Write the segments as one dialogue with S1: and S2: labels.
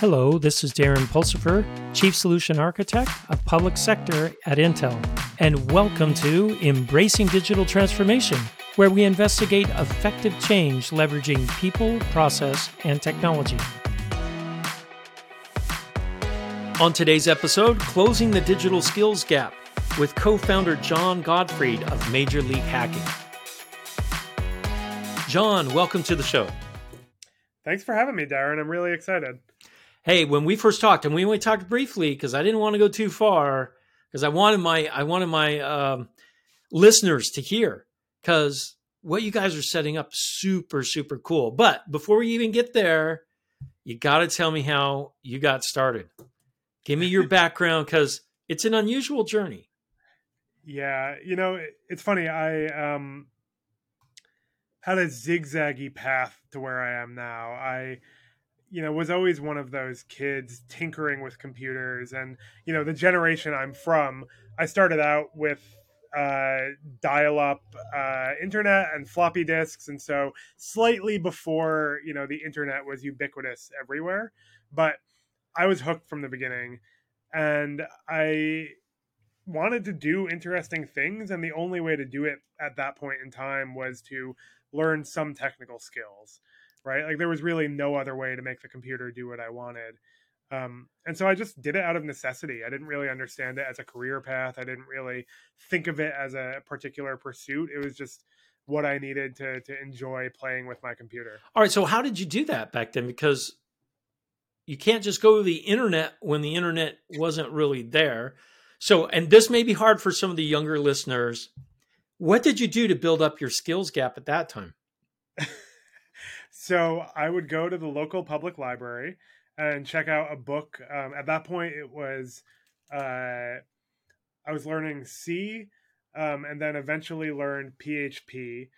S1: Hello, this is Darren Pulsipher, Chief Solution Architect of Public Sector at Intel, and welcome to Embracing Digital Transformation, where we investigate effective change leveraging people, process, and technology. On today's episode, Closing the Digital Skills Gap with co founder John Gottfried of Major League Hacking. John, welcome to the show.
S2: Thanks for having me, Darren. I'm really excited.
S1: Hey, when we first talked, and we only talked briefly because I didn't want to go too far because I wanted my I wanted my um, listeners to hear because what you guys are setting up super super cool. But before we even get there, you got to tell me how you got started. Give me your background because it's an unusual journey.
S2: Yeah, you know, it's funny. I um had a zigzaggy path to where I am now. I you know was always one of those kids tinkering with computers. And you know the generation i'm from i started out with uh, dial-up uh, internet and floppy disks. And so slightly before you know the internet was ubiquitous everywhere but i was hooked from the beginning. And i wanted to do interesting things. And the only way to do it at that point in time was to learn some technical skills right? Like there was really no other way to make the computer do what I wanted. Um, and so I just did it out of necessity. I didn't really understand it as a career path. I didn't really think of it as a particular pursuit. It was just what I needed to to enjoy playing with my computer.
S1: All right. So how did you do that back then? Because you can't just go to the internet when the internet wasn't really there. So, and this may be hard for some of the younger listeners. What did you do to build up your skills gap at that time?
S2: So I would go to the local public library and check out a book. Um, at that point, it was uh, I was learning C, um, and then eventually learned PHP.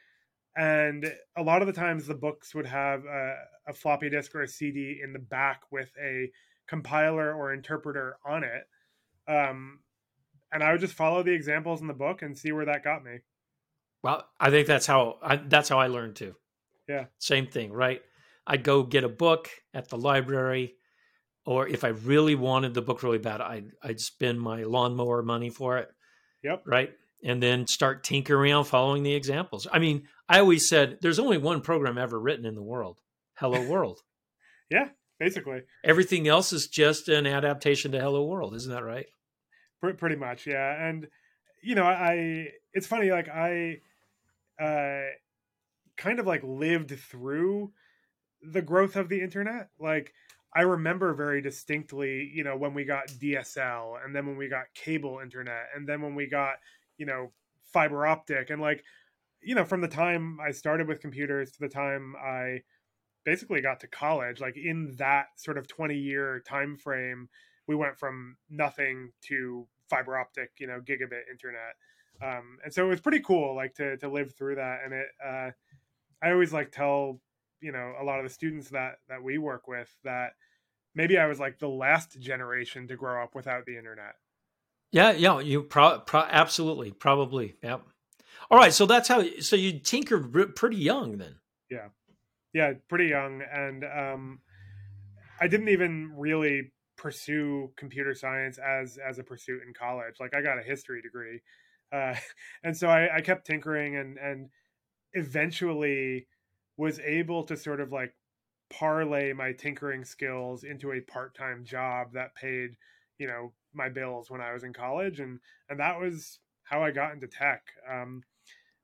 S2: And a lot of the times, the books would have a, a floppy disk or a CD in the back with a compiler or interpreter on it. Um, and I would just follow the examples in the book and see where that got me.
S1: Well, I think that's how I, that's how I learned too.
S2: Yeah.
S1: Same thing, right? I'd go get a book at the library, or if I really wanted the book really bad, I'd I'd spend my lawnmower money for it.
S2: Yep.
S1: Right. And then start tinkering around following the examples. I mean, I always said there's only one program ever written in the world. Hello World.
S2: yeah, basically.
S1: Everything else is just an adaptation to Hello World, isn't that right?
S2: Pretty much, yeah. And you know, I it's funny like I uh kind of like lived through the growth of the internet. Like I remember very distinctly, you know, when we got DSL and then when we got cable internet and then when we got, you know, fiber optic and like, you know, from the time I started with computers to the time I basically got to college, like in that sort of 20 year time frame, we went from nothing to fiber optic, you know, gigabit internet. Um, and so it was pretty cool, like to to live through that. And it uh I always like tell you know a lot of the students that that we work with that maybe I was like the last generation to grow up without the internet.
S1: Yeah, yeah, you pro, pro absolutely probably. Yeah. All right, so that's how so you tinkered pretty young then.
S2: Yeah. Yeah, pretty young and um I didn't even really pursue computer science as as a pursuit in college. Like I got a history degree. Uh, and so I, I kept tinkering and and eventually was able to sort of like parlay my tinkering skills into a part-time job that paid you know my bills when i was in college and and that was how i got into tech. Um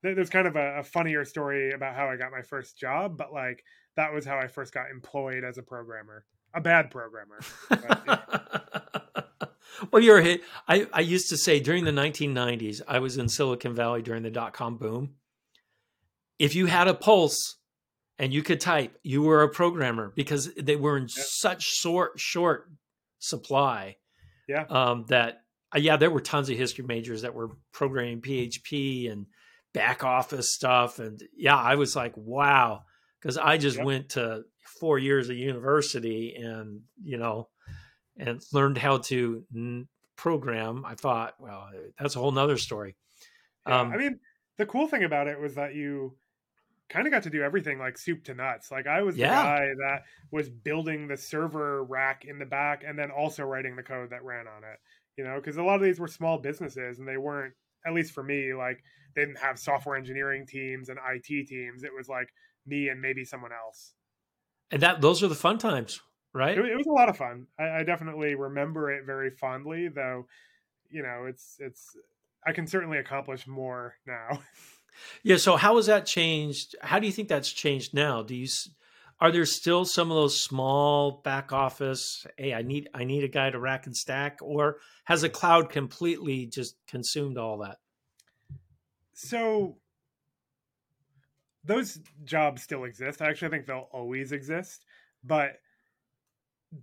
S2: there's kind of a, a funnier story about how i got my first job but like that was how i first got employed as a programmer a bad programmer.
S1: Well you're hit I, I used to say during the 1990s i was in silicon valley during the dot-com boom if you had a pulse and you could type, you were a programmer because they were in yeah. such short short supply.
S2: Yeah.
S1: Um, that uh, yeah, there were tons of history majors that were programming PHP and back office stuff, and yeah, I was like, wow, because I just went to four years of university and you know, and learned how to n- program. I thought, well, that's a whole nother story.
S2: Yeah. Um, I mean, the cool thing about it was that you kind of got to do everything like soup to nuts. Like I was
S1: Yeah.
S2: the guy that was building the server rack in the back and then also writing the code that ran on it. You know, because a lot of these were small businesses and they weren't, at least for me, like they didn't have software engineering teams and IT teams. It was like me and maybe someone else.
S1: And that those are the fun times, right?
S2: It, it was a lot of fun. I, I definitely remember it very fondly, though. You know, it's it's. I can certainly accomplish more now.
S1: Yeah. So how has that changed? How do you think that's changed now? Do you are there still some of those small back office? Hey, I need I need a guy to rack and stack, or has the cloud completely just consumed all that?
S2: So those jobs still exist. I actually think they'll always exist, but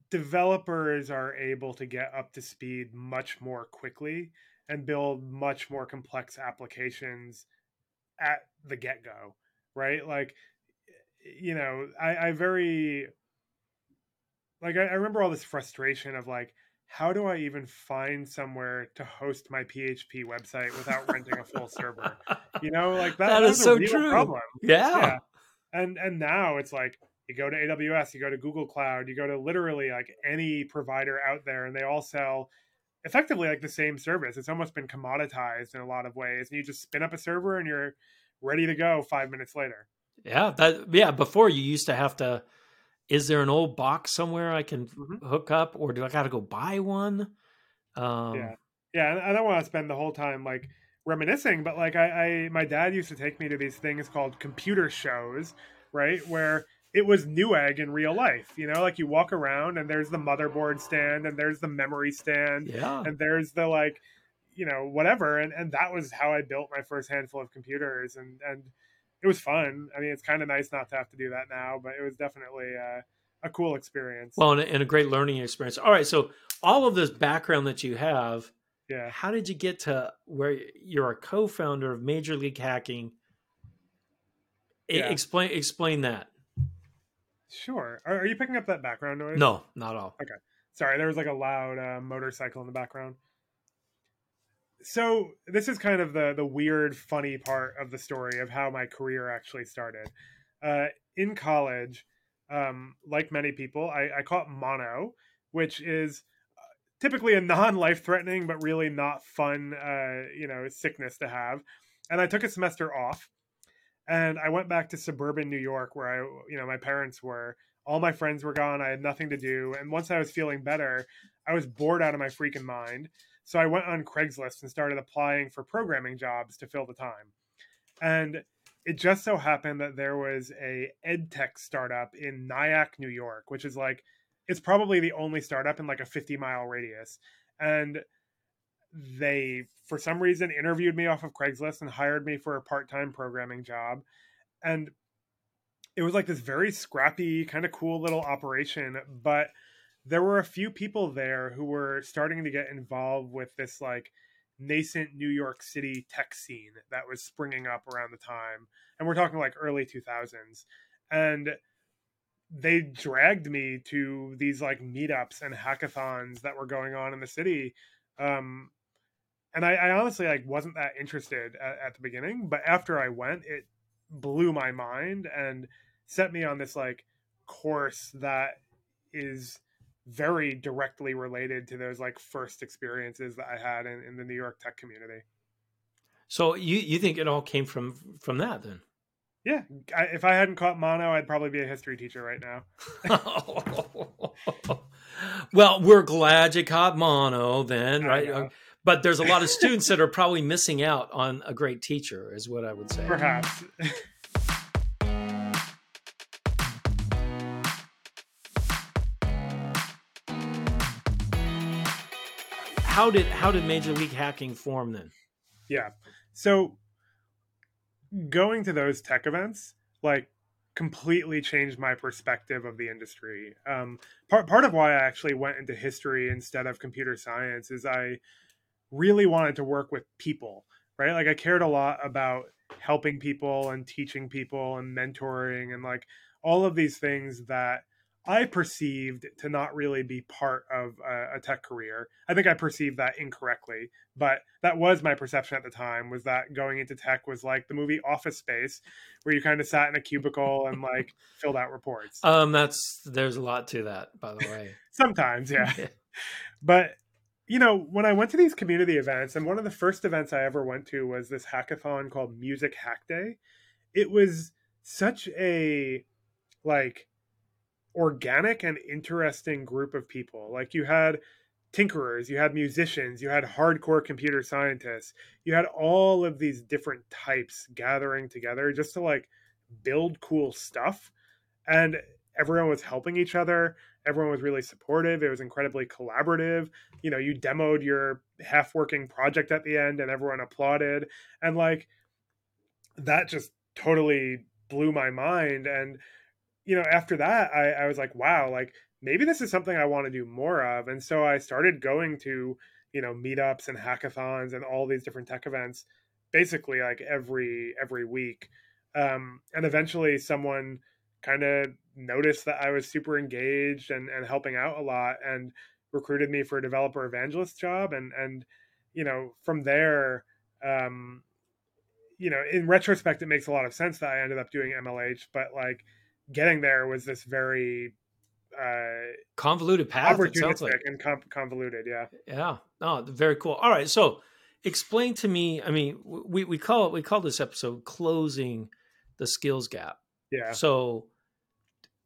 S2: developers are able to get up to speed much more quickly and build much more complex applications at the get go, right? Like, you know, I, I very like I, I remember all this frustration of like, how do I even find somewhere to host my PHP website without renting a full server? You know, like that,
S1: That is so true.
S2: problem.
S1: Yeah.
S2: Yeah. And and now it's like you go to AWS, you go to Google Cloud, you go to literally like any provider out there, and they all sell effectively like the same service. It's almost been commoditized in a lot of ways. And you just spin up a server and you're ready to go five minutes later.
S1: Yeah, that yeah. Before you used to have to. Is there an old box somewhere I can
S2: Mhm.
S1: hook up, or do I got to go buy one? Um,
S2: Yeah. Yeah, I don't want to spend the whole time like reminiscing, but like I, I my dad used to take me to these things called computer shows, right? Where it was Newegg in real life. You know, like you walk around and there's the motherboard stand and there's the memory stand
S1: yeah.
S2: and there's the like, you know, whatever. And and that was how I built my first handful of computers and and it was fun. I mean, it's kind of nice not to have to do that now, but it was definitely uh, a cool experience.
S1: Well, and, a- and a great learning experience. All right, so all of this background that you have,
S2: yeah.
S1: how did you get to where you're a co-founder of Major League Hacking?
S2: Yeah.
S1: Explain explain that.
S2: Sure. Are, are you picking up that background noise?
S1: No, not at all. Okay.
S2: Sorry, there was like a loud uh, motorcycle in the background. So this is kind of the the weird, funny part of the story of how my career actually started. Uh, in college, um, like many people, I, I caught mono, which is uh, typically a non-life threatening but really not fun, uh, you know, sickness to have. And I took a semester off, and I went back to suburban New York where I, you know, my parents were. All my friends were gone. I had nothing to do. And once I was feeling better, I was bored out of my freaking mind. So I went on Craigslist and started applying for programming jobs to fill the time. And it just so happened that there was a ed tech startup in Nyack, New York, which is like it's probably the only startup in like a 50 mile radius. And they for some reason interviewed me off of Craigslist and hired me for a part-time programming job. And it was like this very scrappy, kind of cool little operation, but there were a few people there who were starting to get involved with this like nascent New York City tech scene that was springing up around the time. And we're talking like early 2000s. And they dragged me to these like meetups and hackathons that were going on in the city. Um, and I, I honestly like wasn't that interested at, at the beginning, but after I went, it blew my mind and set me on this like course that is very directly related to those like first experiences that I had in, in the New York tech community.
S1: So you you think it all came from from that then?
S2: Yeah, I, if I hadn't caught mono, I'd probably be a history teacher right now.
S1: well, we're glad you caught mono then, right?
S2: Uh,
S1: But there's a lot of students that are probably missing out on a great teacher, is what I would say.
S2: Perhaps.
S1: How did how did Major League Hacking form then?
S2: Yeah. So going to those tech events, like completely changed my perspective of the industry. Um, part part of why I actually went into history instead of computer science is I really wanted to work with people, right? Like I cared a lot about helping people and teaching people and mentoring and like all of these things that I perceived to not really be part of a, a, tech career. I think I perceived that incorrectly, but that was my perception at the time. Was that going into tech was like the movie Office Space, where you kind of sat in a cubicle and like filled out reports.
S1: Um, that's there's a lot to that, by the way.
S2: Sometimes, yeah. but you know, when I went to these community events, and one of the first events I ever went to was this hackathon called Music Hack Day. It was such a like organic and interesting group of people. Like you had tinkerers, you had musicians, you had hardcore computer scientists, you had all of these different types gathering together just to like build cool stuff. And everyone was helping each other. Everyone was really supportive. It was incredibly collaborative. You know, you demoed your half working project at the end and everyone applauded. And like that just totally blew my mind. And you know, after that, I, I was like, wow, like maybe this is something I want to do more of. And so I started going to, you know, meetups and hackathons and all these different tech events basically like every every week. Um, and eventually someone kind of noticed that I was super engaged and, and helping out a lot and recruited me for a developer evangelist job. And, and, you know, from there, um, you know, in retrospect, it makes a lot of sense that I ended up doing MLH, but like, getting there was this very uh,
S1: convoluted path.
S2: Opportunistic like. and convoluted, yeah.
S1: Yeah. Oh, very cool. All right, so explain to me. I mean, we we call it we call this episode closing the skills gap.
S2: Yeah.
S1: So,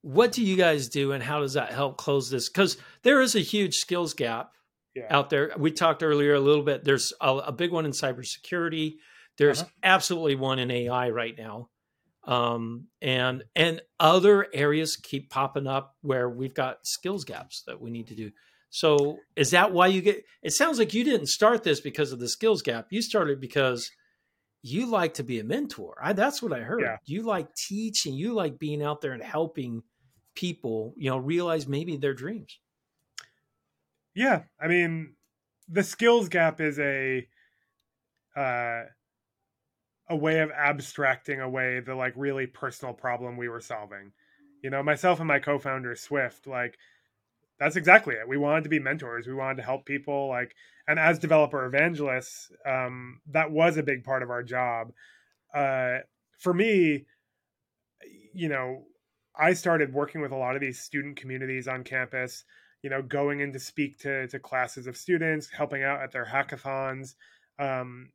S1: what do you guys do, and how does that help close this? Because there is a huge skills gap yeah. out there. We talked earlier a little bit. There's a, a big one in cybersecurity. There's uh-huh. absolutely one in AI right now um, and and other areas keep popping up where we've got skills gaps that we need to do. So is that why you get? It sounds like you didn't start this because of the skills gap. You started because you like to be a mentor. I, that's what I heard. Yeah. You like teaching. You like being out there and helping people. You know, realize maybe their dreams.
S2: Yeah, I mean, the skills gap is a uh, a way of abstracting away the like really personal problem we were solving. You know, myself and my co-founder Swift, like that's exactly it. We wanted to be mentors. We wanted to help people like and as developer evangelists, um, that was a big part of our job. Uh, for me, you know, I started working with a lot of these student communities on campus, you know, going in to speak to, to classes of students, helping out at their hackathons, um,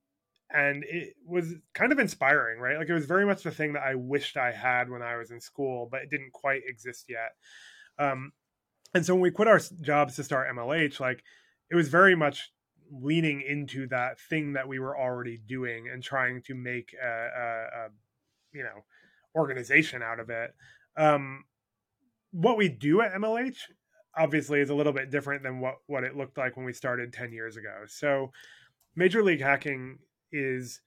S2: and it was kind of inspiring, right? Like it was very much the thing that I wished I had when I was in school, but it didn't quite exist yet. Um, and so when we quit our jobs to start MLH, like it was very much leaning into that thing that we were already doing and trying to make a, a, a you know organization out of it. Um, what we do at MLH obviously is a little bit different than what what it looked like when we started 10 years ago. So Major League Hacking is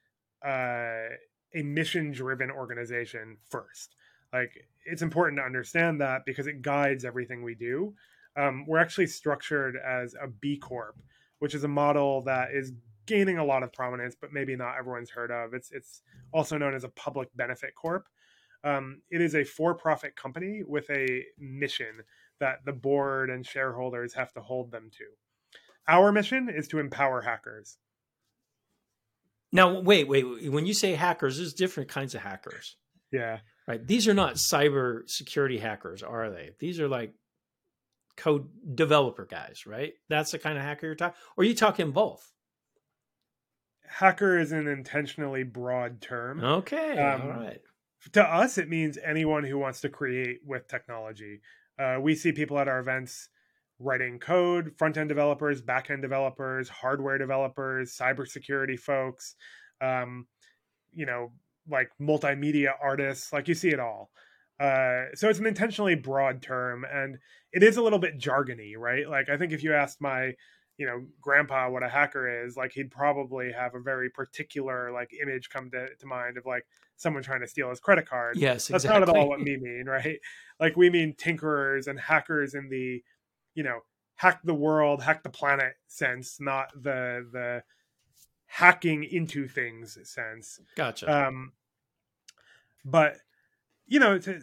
S2: uh, a mission driven organization first. Like it's important to understand that because it guides everything we do. Um, we're actually structured as a B Corp, which is a model that is gaining a lot of prominence, but maybe not everyone's heard of. It's it's also known as a public benefit corp. Um, it is a for-profit company with a mission that the board and shareholders have to hold them to. Our mission is to empower hackers.
S1: Now, wait, wait. wait. When you say hackers, there's different kinds of hackers.
S2: Yeah.
S1: Right. These are not cyber security hackers, are they? These are like code developer guys, right? That's the kind of hacker you're talking. Or are you talking both?
S2: Hacker is an intentionally broad term.
S1: Okay. Um, all right.
S2: To us, it means anyone who wants to create with technology. Uh, we see people at our events writing code, front end developers, back end developers, hardware developers, cybersecurity folks, um, you know, like multimedia artists, like you see it all. Uh, so it's an intentionally broad term and it is a little bit jargony, right? Like I think if you asked my, you know, grandpa what a hacker is, like he'd probably have a very particular like image come to, to mind of like someone trying to steal his credit card.
S1: Yes,
S2: that's
S1: exactly.
S2: not at all what we mean, right? Like we mean tinkerers and hackers in the you know hack the world hack the planet sense not the the hacking into things sense
S1: gotcha
S2: um but you know to,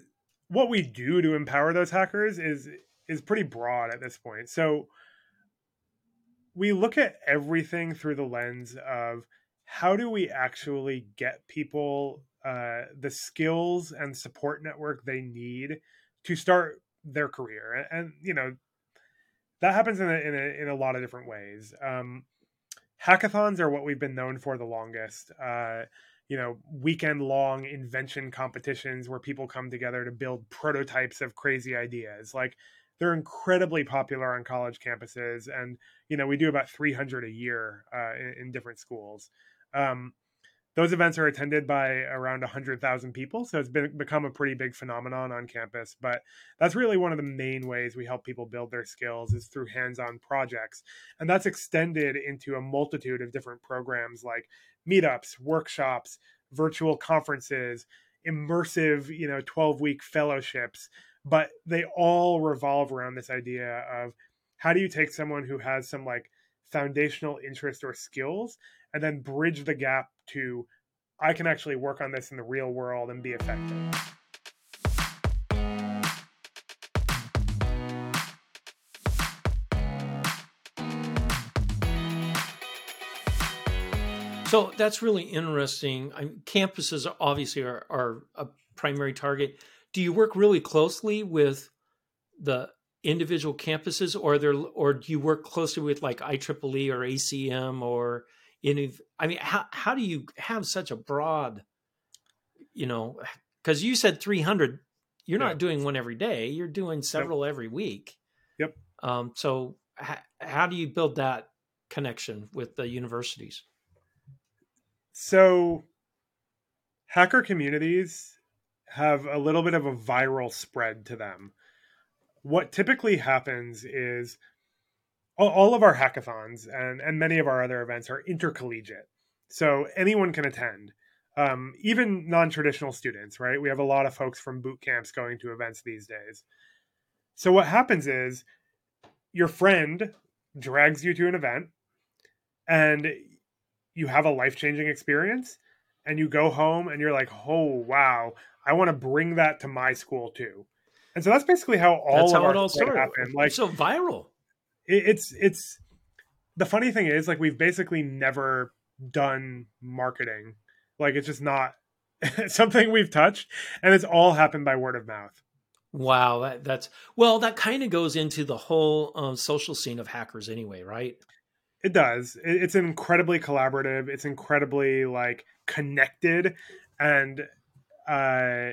S2: what we do to empower those hackers is is pretty broad at this point. So we look at everything through the lens of how do we actually get people uh, the skills and support network they need to start their career, and, you know that happens in a, in a, in a lot of different ways. Um, hackathons are what we've been known for the longest. Uh, you know, weekend long invention competitions where people come together to build prototypes of crazy ideas. Like they're incredibly popular on college campuses, and you know we do about 300 a year uh, in, in, different schools. Um, those events are attended by around 100,000 people, so it's been become a pretty big phenomenon on campus. But that's really one of the main ways we help people build their skills is through hands-on projects, and that's extended into a multitude of different programs like meetups, workshops, virtual conferences, immersive, you know, 12-week fellowships but they all revolve around this idea of how do you take someone who has some like foundational interest or skills and then bridge the gap to I can actually work on this in the real world and be effective.
S1: So that's really interesting. I campuses obviously are, are a primary target do you work really closely with the individual campuses or there or do you work closely with like IEEE or ACM or any I mean how how do you have such a broad you know cuz you said 300 you're yeah. not doing one every day you're doing several yep. every week
S2: yep
S1: um so h- how do you build that connection with the universities
S2: so hacker communities have a little bit of a viral spread to them. What typically happens is all, of our hackathons and, and many of our other events are intercollegiate. So anyone can attend, um, even non traditional students, right? We have a lot of folks from boot camps going to events these days. So what happens is your friend drags you to an event and you have a life changing experience and you go home and you're like, oh, wow, I want to bring that to my school too. And so that's basically how all that's of how our it all started. Happened.
S1: Like so viral.
S2: It, it's it's the funny thing is like we've basically never done marketing. Like it's just not something we've touched, and it's all happened by word of mouth.
S1: Wow, that, that's well. That kind of goes into the whole um, social scene of hackers, anyway, right?
S2: It does. It, it's incredibly collaborative. It's incredibly like connected, and uh,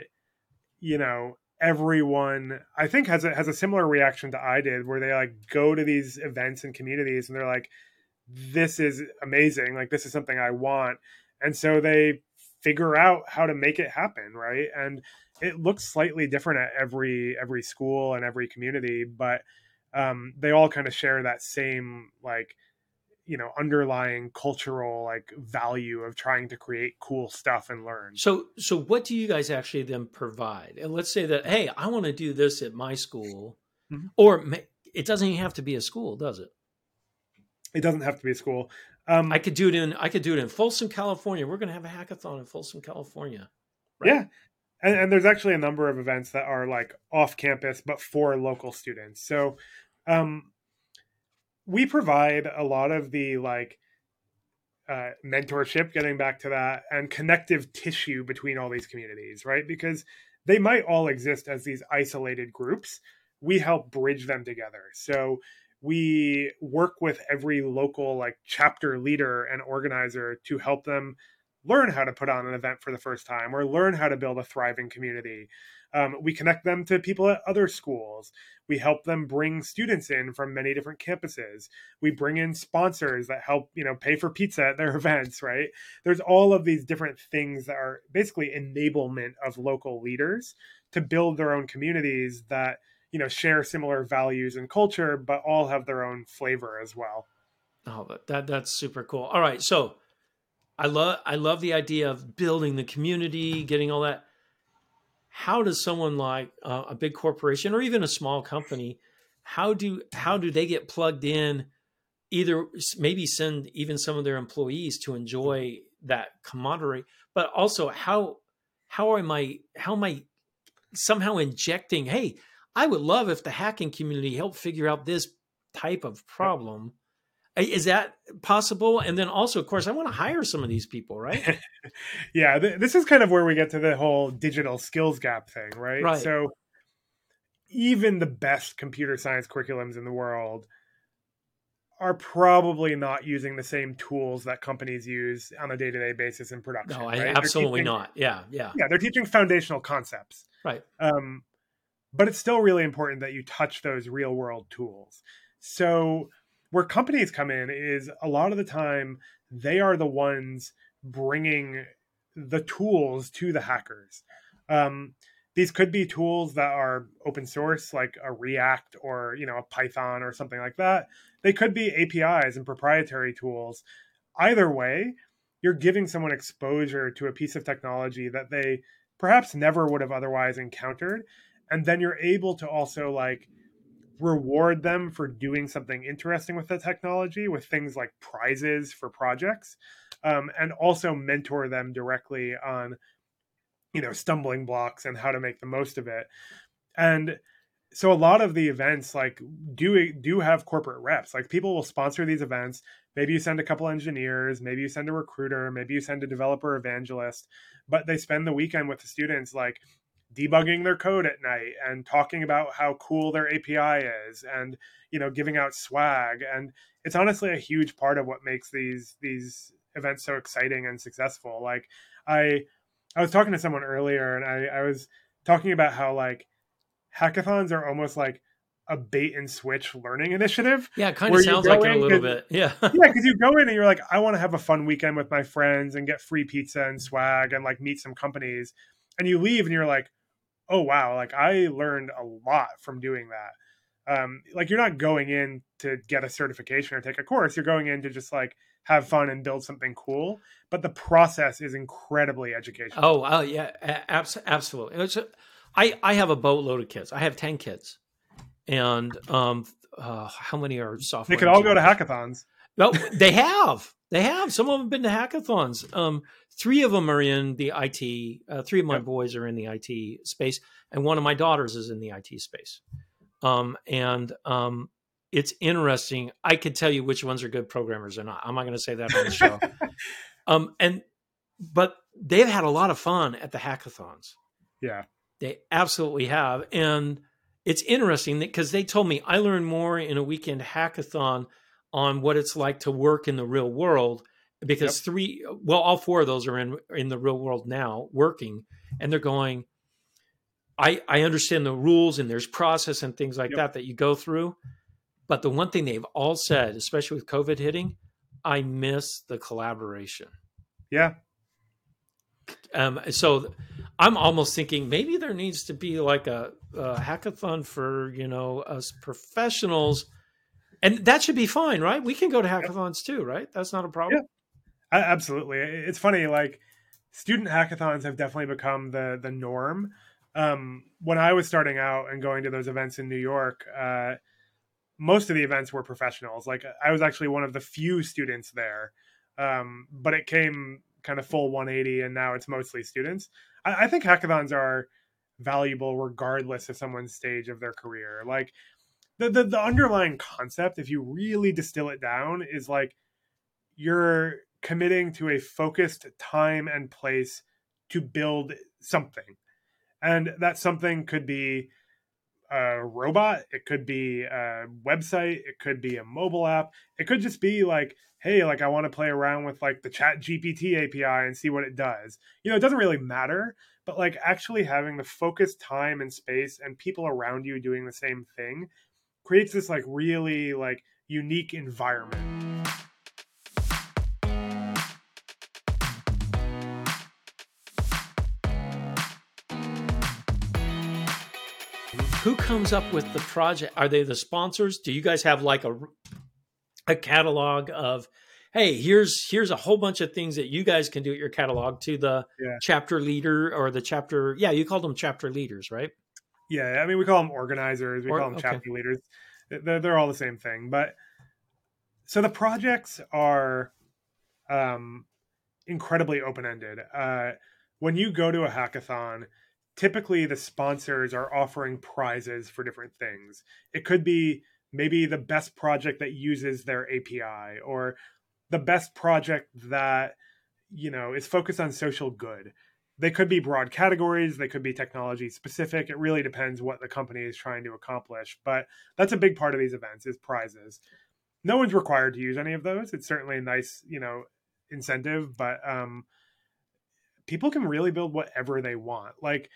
S2: you know, everyone I think has a has a similar reaction to I did, where they like go to these events and communities and they're like, "This is amazing! Like this is something I want," and so they figure out how to make it happen, right? And it looks slightly different at every every school and every community, but um, they all kind of share that same like you know underlying cultural like value of trying to create cool stuff and learn.
S1: So so what do you guys actually then provide? And let's say that hey i want to do this at my school. Mm-hmm. or it doesn't even have to be a school does it?
S2: It doesn't have to be a school.
S1: Um, i could do it in i could do it in folsom california. We're going to have a hackathon in folsom california.
S2: Right? yeah. And, and, there's actually a number of events that are like off campus but for local students. So um, we provide a lot of the like uh, mentorship, getting back to that, and connective tissue between all these communities, right? Because they might all exist as these isolated groups. We help bridge them together. So we work with every local like chapter leader and organizer to help them learn how to put on an event for the first time or learn how to build a thriving community um, we connect them to people at other schools. We help them bring students in from many different campuses. We bring in sponsors that help, you know, pay for pizza at their events, right? There's all of these different things that are basically enablement of local leaders to build their own communities that, you know, share similar values and culture, but all have their own flavor as well.
S1: Oh, that that's super cool. All right, so I love I love the idea of building the community, getting all that how does someone like uh, a big corporation or even a small company how do how do they get plugged in either maybe send even some of their employees to enjoy that camaraderie but also how how am i how am i somehow injecting, hey, I would love if the hacking community helped figure out this type of problem. Is that possible? And then also, of course, I want to hire some of these people, right?
S2: yeah, th- this is kind of where we get to the whole digital skills gap thing, right?
S1: Right.
S2: So even the best computer science curriculums in the world are probably not using the same tools that companies use on a day-to-day basis in production.
S1: No,
S2: right?
S1: absolutely
S2: teaching,
S1: not. Yeah, yeah.
S2: Yeah, they're teaching foundational concepts.
S1: Right.
S2: Um, but it's still really important that you touch those real-world tools. So where companies come in is a lot of the time they are the ones bringing the tools to the hackers. Um, these could be tools that are open source like a react or you know a python or something like that. They could be apis and proprietary tools. Either way you're giving someone exposure to a piece of technology that they perhaps never would have otherwise encountered. And then you're able to also like reward them for doing something interesting with the technology with things like prizes for projects um, and also mentor them directly on you know stumbling blocks and how to make the most of it. And so a lot of the events like do do have corporate reps. Like people will sponsor these events. Maybe you send a couple engineers maybe you send a recruiter maybe you send a developer evangelist but they spend the weekend with the students like debugging their code at night and talking about how cool their api is and you know giving out swag and it's honestly a huge part of what makes these these events so exciting and successful like i I was talking to someone earlier, and I, I was talking about how like hackathons are almost like a bait and switch learning initiative.
S1: Yeah, it kind of sounds like it a little bit. Yeah.
S2: yeah, because you go in and you're like, I want to have a fun weekend with my friends and get free pizza and swag and like meet some companies. And you leave and you're like, oh wow, like I learned a lot from doing that. Um, like you're not going in to get a certification or take a course. You're going in to just like have fun and build something cool. But the process is incredibly educational.
S1: Oh, uh, yeah, abs- absolutely. A, I I have a boatload of kids. I have ten kids, and um, uh, how many are software?
S2: They could all go to hackathons.
S1: No, they have. They have. Some of them have been to hackathons. Um, three of them are in the IT. Uh, three of my yep. boys are in the IT space, and one of my daughters is in the IT space. Um, and um, it's interesting. I could tell you which ones are good programmers or not. I'm not going to say that on the show. um, and but they've had a lot of fun at the hackathons.
S2: Yeah,
S1: they absolutely have, and it's interesting because they told me I learned more in a weekend hackathon on what it's like to work in the real world because yep. three well all four of those are in in the real world now working and they're going i i understand the rules and there's process and things like yep. that that you go through but the one thing they've all said, especially with COVID hitting, I miss the collaboration.
S2: Yeah.
S1: Um, so I'm almost thinking maybe there needs to be like a, a hackathon for, you know, us professionals. And that should be fine, right? We can go to hackathons too, right? That's not a problem.
S2: Absolutely. It's funny, like student hackathons have definitely become the the norm. Um, when I was starting out and going to those events in New York, uh, most of the events were professionals. Like I was actually one of the few students there, um, but it came kind of full 180, and now it's mostly students. I, I think hackathons are valuable regardless of someone's stage of their career. Like the, the the underlying concept, if you really distill it down, is like you're committing to a focused time and place to build something. And that something could be a robot, it could be a website, it could be a mobile app, it could just be like, hey, like I want to play around with like the Chat GPT API and see what it does. You know, it doesn't really matter, but like actually having the focused time and space and people around you doing the same thing creates this like really like unique environment.
S1: Who comes up with the project? Are they the sponsors? Do you guys have like a a catalog of hey, here's here's a whole bunch of things that you guys can do at your catalog to the yeah. chapter leader or the chapter yeah, you called them chapter leaders, right?
S2: Yeah, I mean we call them organizers, we or, call them okay. chapter leaders. They're, they're all the same thing, but so the projects are um incredibly open-ended. Uh when you go to a hackathon, typically the sponsors are offering prizes for different things. It could be maybe the best project that uses their API or the best project that you know is focused on social good. They could be broad categories, they could be technology specific. It really depends what the company is trying to accomplish, but that's a big part of these events is prizes. No one's required to use any of those. It's certainly a nice, you know, incentive, but um people can really build whatever they want. Like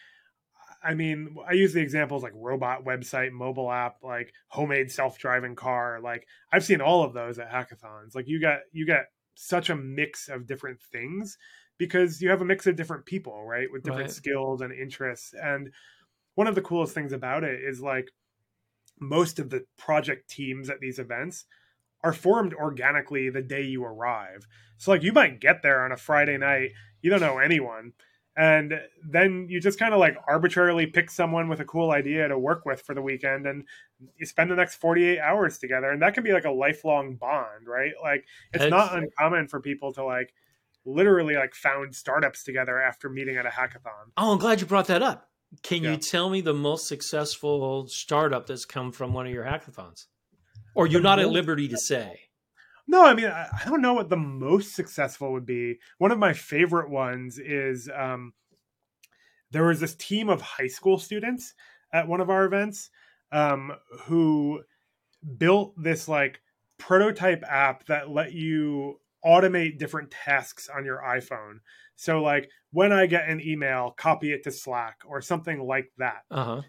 S2: I mean, I use the examples like robot website, mobile app, like homemade self-driving car. Like I've seen all of those at hackathons. Like you got you get such a mix of different things because you have a mix of different people, right? With different right. skills and interests. And one of the coolest things about it is like most of the project teams at these events are formed organically the day you arrive. So like you might get there on a Friday night, you don't know anyone and then you just kind of like arbitrarily pick someone with a cool idea to work with for the weekend and you spend the next 48 hours together. And that can be like a lifelong bond right? Like it's, not uncommon for people to like literally like found startups together after meeting at a hackathon.
S1: Oh i'm glad you brought that up. Can yeah. you tell me the most successful startup that's come from one of your hackathons? Or you're the not most- at liberty to say
S2: no, I mean, I, I, don't know what the most successful would be. One of my favorite ones is um, there was this team of high school students at one of our events um, who built this like prototype app that let you automate different tasks on your iPhone. So, like when I get an email, copy it to Slack or something like that.
S1: Uh-huh.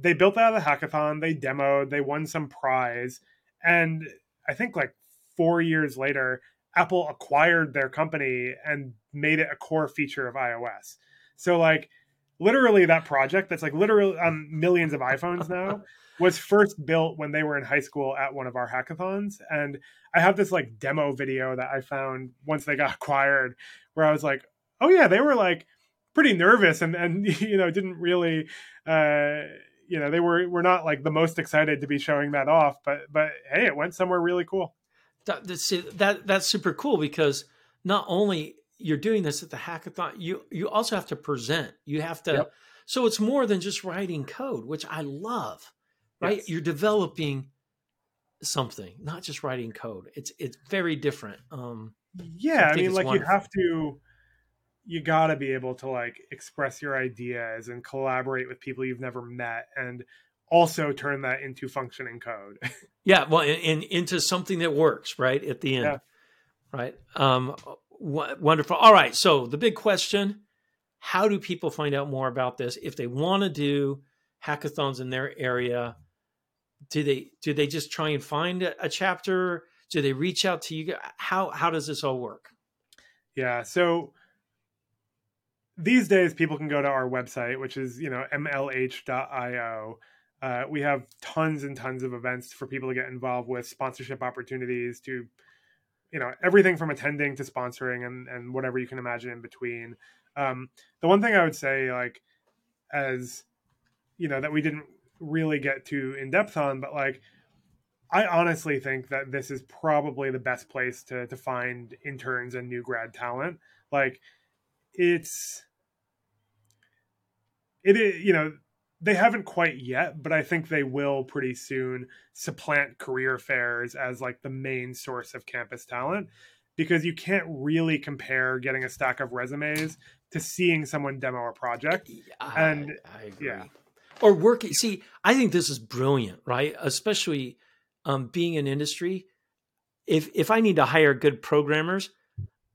S2: They built that at the hackathon. They demoed. They won some prize, and I think like four years later, Apple acquired their company and made it a core feature of iOS. So like literally that project that's like literally on millions of iPhones now was first built when they were in high school at one of our hackathons and I have this like demo video that I found once they got acquired where I was like, "Oh yeah, they were like pretty nervous and and you know, didn't really uh you know, they were were not like the most excited to be showing that off, but but hey, it went somewhere really cool
S1: that, that that's super cool because not only you're doing this at the hackathon, you you also have to present. You have to. Yep. So it's more than just writing code, which I love. Right? Yes. You're developing something, not just writing code. It's it's very different. Um,
S2: yeah, I, I mean, like wonderful. you have to. You got to be able to like express your ideas and collaborate with people you've never met and also turn that into functioning code.
S1: yeah, well, and, into something that works right at the end, yeah. right? Um, w- wonderful. All right, so the big question: How do people find out more about this if they want to do hackathons in their area? Do they do they just try and find a, a chapter? Do they reach out to you? How how does this all work?
S2: Yeah, so these days people can go to our website, which is you know mlh.io uh, we have tons and tons of events for people to get involved with, sponsorship opportunities to, you know, everything from attending to sponsoring and, and whatever you can imagine in between. Um, the one thing I would say, like, as you know, that we didn't really get too in depth on, but like, I honestly think that this is probably the best place to to find interns and new grad talent. Like, it's it is you know they haven't quite yet, but I think they will pretty soon supplant career fairs as like the main source of campus talent because you can't really compare getting a stack of resumes to seeing someone demo a project.
S1: I, and I agree. Yeah. Or working. See, I think this is brilliant, right? Especially um, being in industry. If if I need to hire good programmers,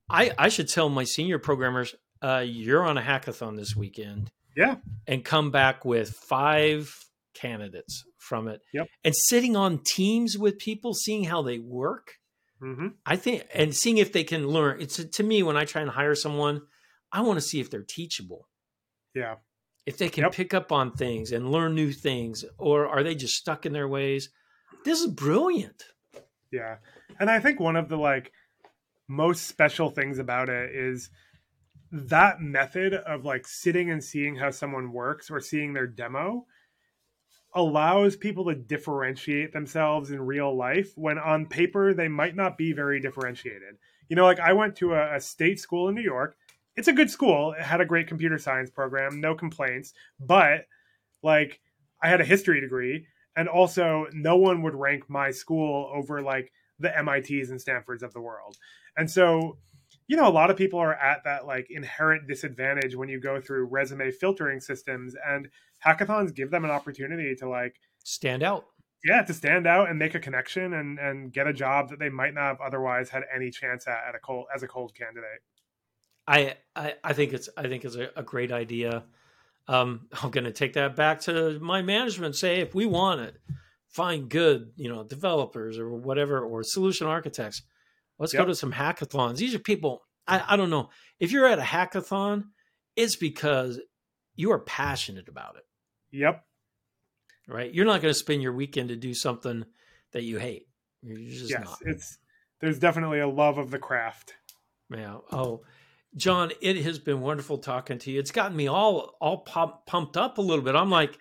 S1: I I should tell my senior programmers, uh, you're on a hackathon this weekend
S2: yeah.
S1: And come back with five candidates from it.
S2: Yep.
S1: And sitting on teams with people, seeing how they work.
S2: Mm-hmm.
S1: I think, and seeing if they can learn. It's to me when I try and hire someone, I want to see if they're teachable.
S2: Yeah.
S1: If they can yep. pick up on things and learn new things, or are they just stuck in their ways? This is brilliant.
S2: Yeah. And I think one of the like most special things about it is that method of like sitting and seeing how someone works or seeing their demo allows people to differentiate themselves in real life when on paper they might not be very differentiated. You know, like I went to a, a state school in New York, it's a good school. It had a great computer science program, no complaints. But like, I had a history degree, and also no one would rank my school over like the MITs and Stanfords of the world. And so, you know, a lot of people are at that like inherent disadvantage when you go through resume filtering systems, and hackathons give them an opportunity to like
S1: stand out.
S2: Yeah, to stand out and make a connection and and get a job that they might not have otherwise had any chance at, at a cold as a cold candidate.
S1: I, I, I think it's I think it's a, a great idea. Um, I'm going to take that back to my management. Say if we want it, find good, you know, developers or whatever, or solution architects. Let's yep. go to some hackathons. These are people. I, mm. I don't know if you're at a hackathon, it's because you are passionate about it.
S2: Yep.
S1: Right. You're not going to spend your weekend to do something that you hate. You're just
S2: yes,
S1: not.
S2: it's there's definitely a love of the craft.
S1: Yeah. Oh, John, it has been wonderful talking to you. It's gotten me all all pump, pumped up a little bit. I'm like,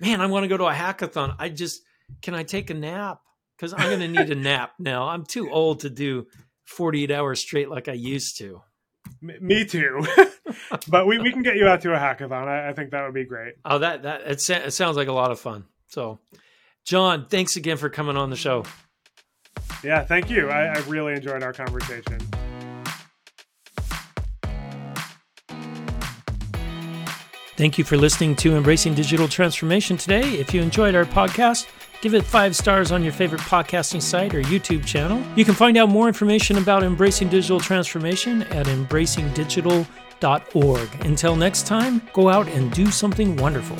S1: man, I want to go to a hackathon. I just can I take a nap? Because I'm going to need a nap now. I'm too old to do 48 hours straight like I used to.
S2: Me too. but we, we can get you out to a hackathon. I, I think that would be great.
S1: Oh, that that it, it sounds like a lot of fun. So, John, thanks again for coming on the show.
S2: Yeah, thank you. I, I really enjoyed our conversation.
S1: Thank you for listening to Embracing Digital Transformation today. If you enjoyed our podcast, give it five stars on your favorite podcasting site or YouTube channel. You can find out more information about Embracing Digital Transformation at embracingdigital.org. Until next time, go out and do something wonderful.